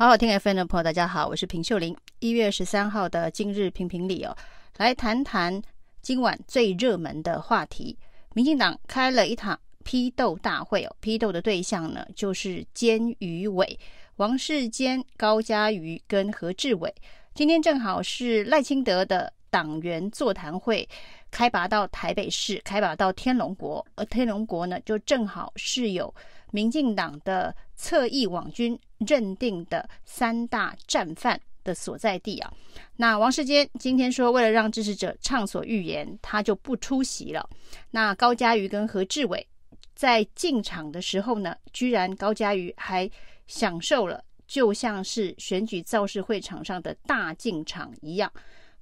好好听 FM 的朋友，大家好，我是平秀玲。一月十三号的今日评评理哦，来谈谈今晚最热门的话题。民进党开了一场批斗大会哦，批斗的对象呢就是监与委、王世坚、高嘉瑜跟何志伟。今天正好是赖清德的党员座谈会开拔到台北市，开拔到天龙国，而天龙国呢就正好是有民进党的侧翼网军认定的三大战犯的所在地啊，那王世坚今天说，为了让支持者畅所欲言，他就不出席了。那高嘉瑜跟何志伟在进场的时候呢，居然高嘉瑜还享受了，就像是选举造势会场上的大进场一样。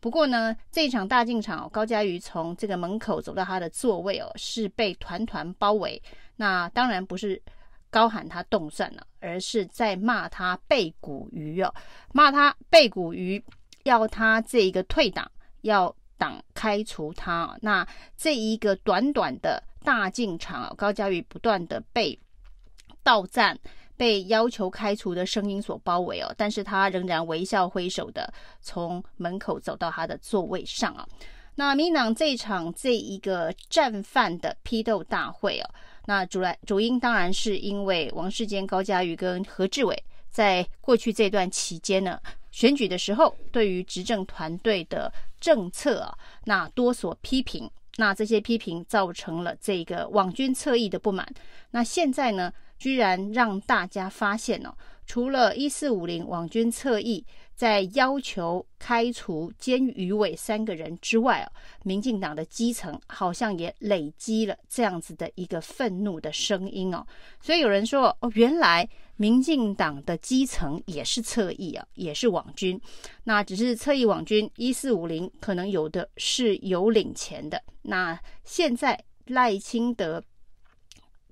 不过呢，这一场大进场，高嘉瑜从这个门口走到他的座位哦，是被团团包围。那当然不是。高喊他动算了，而是在骂他背骨鱼哦，骂他背骨鱼，要他这一个退党，要党开除他。那这一个短短的大进场，高嘉瑜不断的被倒赞，被要求开除的声音所包围哦，但是他仍然微笑挥手的从门口走到他的座位上啊。那民进党这一场这一个战犯的批斗大会哦。那主来主因当然是因为王世坚、高嘉瑜跟何志伟在过去这段期间呢，选举的时候对于执政团队的政策啊，那多所批评，那这些批评造成了这个网军侧翼的不满。那现在呢，居然让大家发现哦，除了一四五零网军侧翼。在要求开除监与委三个人之外哦，民进党的基层好像也累积了这样子的一个愤怒的声音哦，所以有人说哦，原来民进党的基层也是侧翼啊，也是网军，那只是侧翼网军一四五零可能有的是有领钱的，那现在赖清德。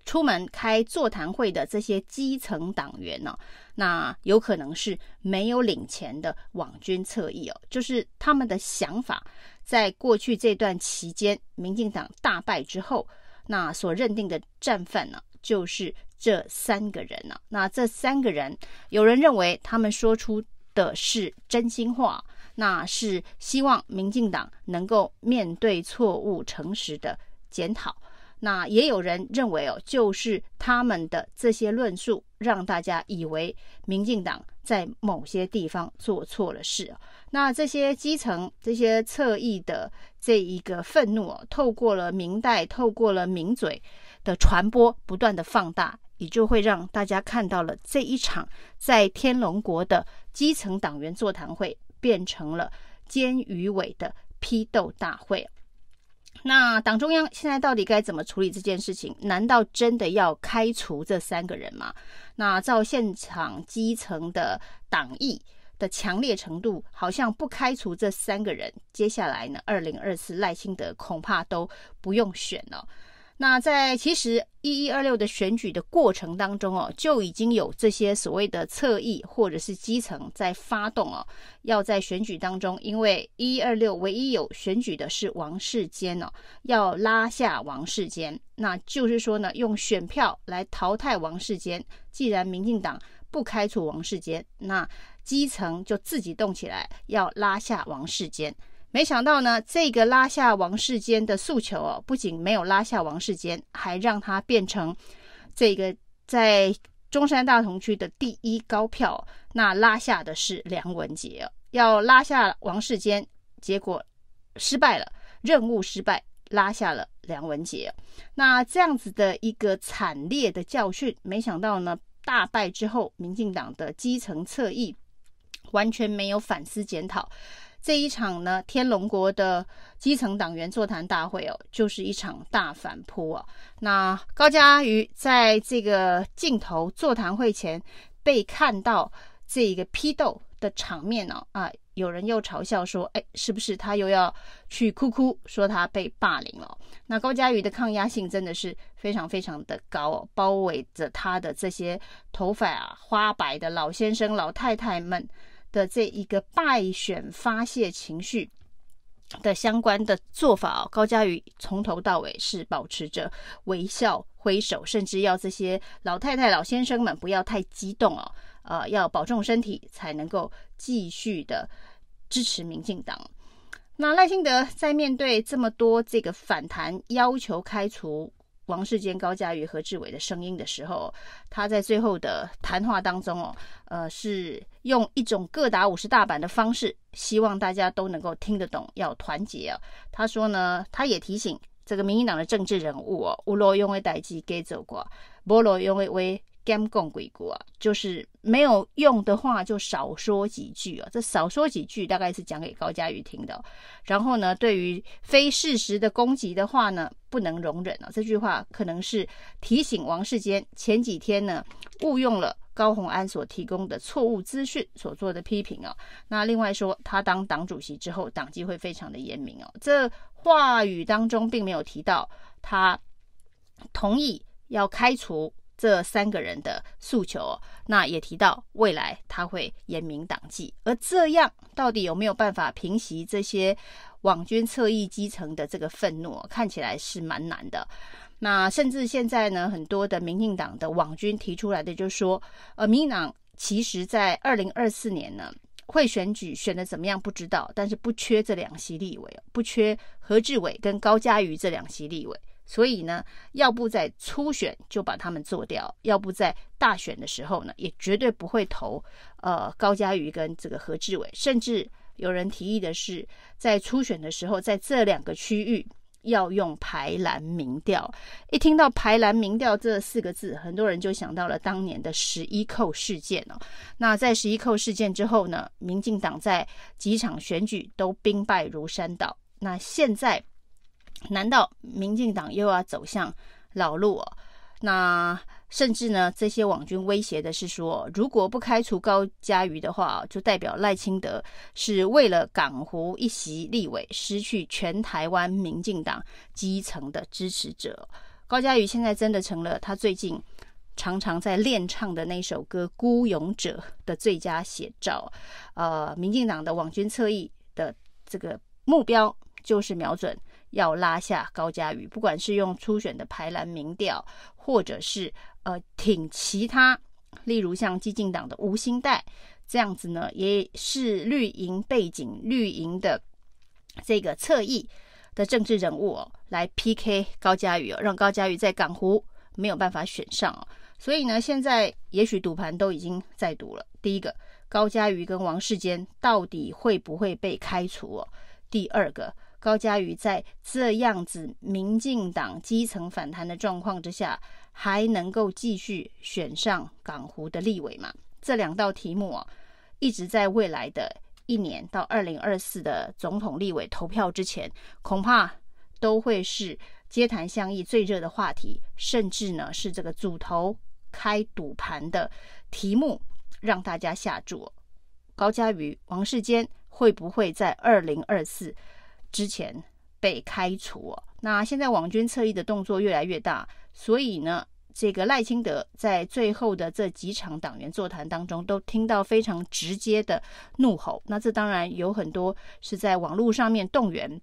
出门开座谈会的这些基层党员呢，那有可能是没有领钱的网军侧翼哦，就是他们的想法，在过去这段期间，民进党大败之后，那所认定的战犯呢，就是这三个人呢。那这三个人，有人认为他们说出的是真心话，那是希望民进党能够面对错误，诚实的检讨。那也有人认为哦，就是他们的这些论述，让大家以为民进党在某些地方做错了事。那这些基层、这些侧翼的这一个愤怒哦，透过了民代，透过了名嘴的传播，不断的放大，也就会让大家看到了这一场在天龙国的基层党员座谈会，变成了监与委的批斗大会。那党中央现在到底该怎么处理这件事情？难道真的要开除这三个人吗？那照现场基层的党意的强烈程度，好像不开除这三个人，接下来呢，二零二四赖清德恐怕都不用选了。那在其实一一二六的选举的过程当中哦，就已经有这些所谓的侧翼或者是基层在发动哦，要在选举当中，因为一一二六唯一有选举的是王世坚哦，要拉下王世坚，那就是说呢，用选票来淘汰王世坚。既然民进党不开除王世坚，那基层就自己动起来，要拉下王世坚。没想到呢，这个拉下王世坚的诉求哦，不仅没有拉下王世坚，还让他变成这个在中山大同区的第一高票。那拉下的是梁文杰，要拉下王世坚，结果失败了，任务失败，拉下了梁文杰。那这样子的一个惨烈的教训，没想到呢，大败之后，民进党的基层侧翼完全没有反思检讨。这一场呢，天龙国的基层党员座谈大会哦，就是一场大反扑哦。那高嘉瑜在这个镜头座谈会前被看到这个批斗的场面呢，啊，有人又嘲笑说，哎，是不是他又要去哭哭，说他被霸凌了？那高嘉瑜的抗压性真的是非常非常的高哦，包围着他的这些头发啊花白的老先生、老太太们。的这一个败选发泄情绪的相关的做法哦，高嘉瑜从头到尾是保持着微笑挥手，甚至要这些老太太、老先生们不要太激动哦，呃，要保重身体，才能够继续的支持民进党。那赖清德在面对这么多这个反弹，要求开除王世坚、高嘉瑜、何志伟的声音的时候，他在最后的谈话当中哦，呃，是用一种各打五十大板的方式，希望大家都能够听得懂，要团结啊。他说呢，他也提醒这个民进党的政治人物哦，有路用的代志给走过，无路用的话。干共鬼谷啊，就是没有用的话就少说几句啊。这少说几句大概是讲给高嘉瑜听的。然后呢，对于非事实的攻击的话呢，不能容忍啊。这句话可能是提醒王世坚前几天呢误用了高虹安所提供的错误资讯所做的批评啊。那另外说，他当党主席之后，党纪会非常的严明哦。这话语当中并没有提到他同意要开除。这三个人的诉求，那也提到未来他会严明党纪，而这样到底有没有办法平息这些网军侧翼基层的这个愤怒？看起来是蛮难的。那甚至现在呢，很多的民进党的网军提出来的就是说，呃，民进党其实在二零二四年呢会选举选的怎么样不知道，但是不缺这两席立委，不缺何志伟跟高嘉瑜这两席立委。所以呢，要不在初选就把他们做掉，要不在大选的时候呢，也绝对不会投呃高嘉瑜跟这个何志伟。甚至有人提议的是，在初选的时候，在这两个区域要用排蓝民调。一听到排蓝民调这四个字，很多人就想到了当年的十一扣事件哦。那在十一扣事件之后呢，民进党在几场选举都兵败如山倒。那现在。难道民进党又要走向老路哦？那甚至呢，这些网军威胁的是说，如果不开除高嘉瑜的话，就代表赖清德是为了港湖一席立委，失去全台湾民进党基层的支持者。高嘉瑜现在真的成了他最近常常在练唱的那首歌《孤勇者》的最佳写照。呃，民进党的网军侧翼的这个目标就是瞄准。要拉下高嘉瑜，不管是用初选的排蓝民调，或者是呃挺其他，例如像激进党的吴欣岱这样子呢，也是绿营背景、绿营的这个侧翼的政治人物哦，来 PK 高嘉瑜哦，让高嘉瑜在港湖没有办法选上哦。所以呢，现在也许赌盘都已经在赌了。第一个，高嘉瑜跟王世坚到底会不会被开除哦？第二个。高嘉瑜在这样子民进党基层反弹的状况之下，还能够继续选上港湖的立委吗？这两道题目啊，一直在未来的一年到二零二四的总统立委投票之前，恐怕都会是街谈巷议最热的话题，甚至呢是这个组头开赌盘的题目，让大家下注。高嘉瑜、王世坚会不会在二零二四？之前被开除哦，那现在网军侧翼的动作越来越大，所以呢，这个赖清德在最后的这几场党员座谈当中，都听到非常直接的怒吼。那这当然有很多是在网络上面动员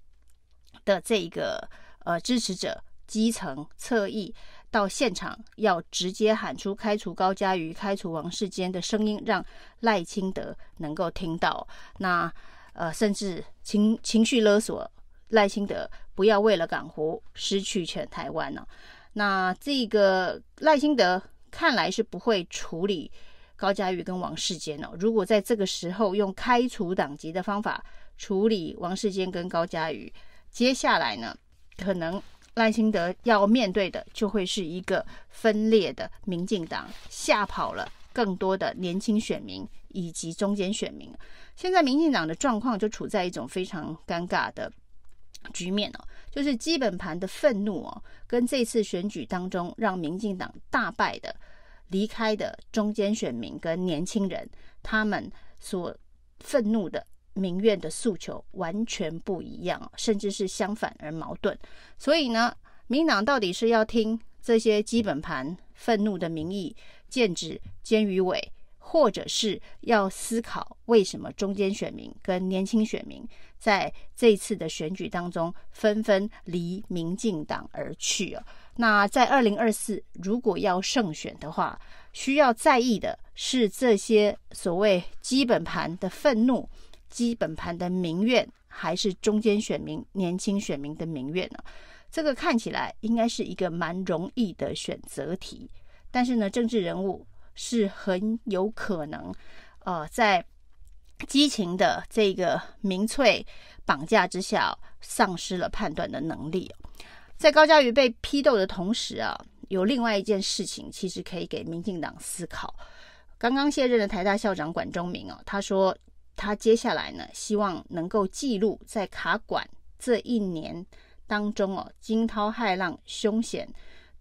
的这个呃支持者，基层侧翼到现场要直接喊出开除高嘉瑜、开除王世坚的声音，让赖清德能够听到。那。呃，甚至情情绪勒索赖清德，不要为了港湖失去全台湾呢、哦。那这个赖清德看来是不会处理高嘉瑜跟王世坚哦。如果在这个时候用开除党籍的方法处理王世坚跟高嘉瑜，接下来呢，可能赖清德要面对的就会是一个分裂的民进党，吓跑了更多的年轻选民以及中间选民。现在民进党的状况就处在一种非常尴尬的局面哦，就是基本盘的愤怒哦，跟这次选举当中让民进党大败的离开的中间选民跟年轻人，他们所愤怒的民怨的诉求完全不一样，甚至是相反而矛盾。所以呢，民进党到底是要听这些基本盘愤怒的民意，剑指监与委？或者是要思考为什么中间选民跟年轻选民在这次的选举当中纷纷离民进党而去啊？那在二零二四如果要胜选的话，需要在意的是这些所谓基本盘的愤怒、基本盘的民怨，还是中间选民、年轻选民的民怨呢？这个看起来应该是一个蛮容易的选择题，但是呢，政治人物是很有可能，呃，在激情的这个民粹绑架之下，丧失了判断的能力。在高嘉瑜被批斗的同时啊，有另外一件事情，其实可以给民进党思考。刚刚卸任的台大校长管中闵哦，他说他接下来呢，希望能够记录在卡管这一年当中哦，惊涛骇浪凶险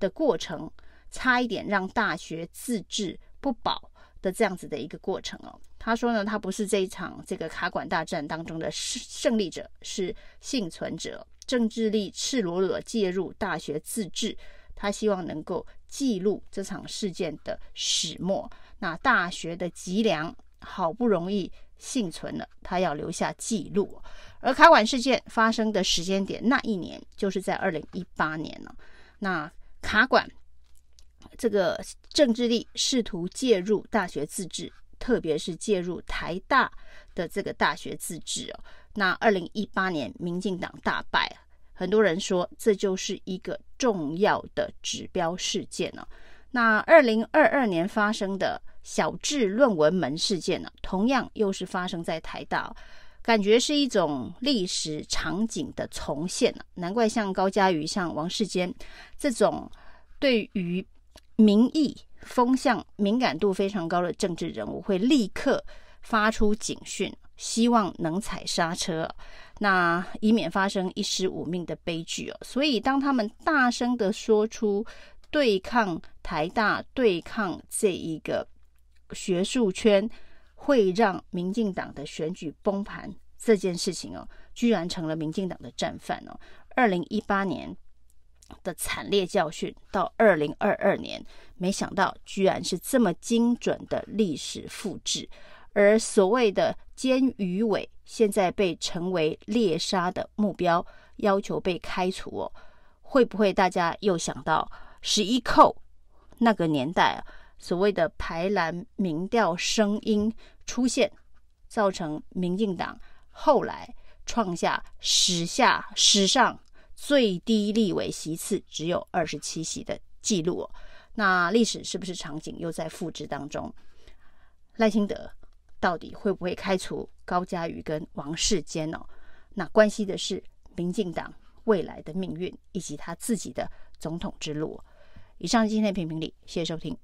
的过程，差一点让大学自治不保的这样子的一个过程哦。他说呢，他不是这一场这个卡管大战当中的胜胜利者，是幸存者。政治力赤裸裸介入大学自治，他希望能够记录这场事件的始末。那大学的脊梁好不容易幸存了，他要留下记录。而卡管事件发生的时间点那一年，就是在二零一八年了。那卡管这个政治力试图介入大学自治，特别是介入台大的这个大学自治哦。那二零一八年，民进党大败，很多人说这就是一个重要的指标事件呢。那二零二二年发生的小智论文门事件呢，同样又是发生在台大，感觉是一种历史场景的重现。难怪像高嘉瑜、像王世坚这种对于民意风向敏感度非常高的政治人物，会立刻发出警讯。希望能踩刹车，那以免发生一尸五命的悲剧哦。所以，当他们大声的说出对抗台大、对抗这一个学术圈，会让民进党的选举崩盘这件事情哦，居然成了民进党的战犯哦。二零一八年的惨烈教训，到二零二二年，没想到居然是这么精准的历史复制。而所谓的监于委，现在被成为猎杀的目标，要求被开除哦。会不会大家又想到十一扣那个年代啊？所谓的排蓝民调声音出现，造成民进党后来创下史下史上最低立委席次只有二十七席的记录哦。那历史是不是场景又在复制当中？赖清德。到底会不会开除高嘉瑜跟王世坚呢？那关系的是民进党未来的命运以及他自己的总统之路。以上今天的评评理，谢谢收听。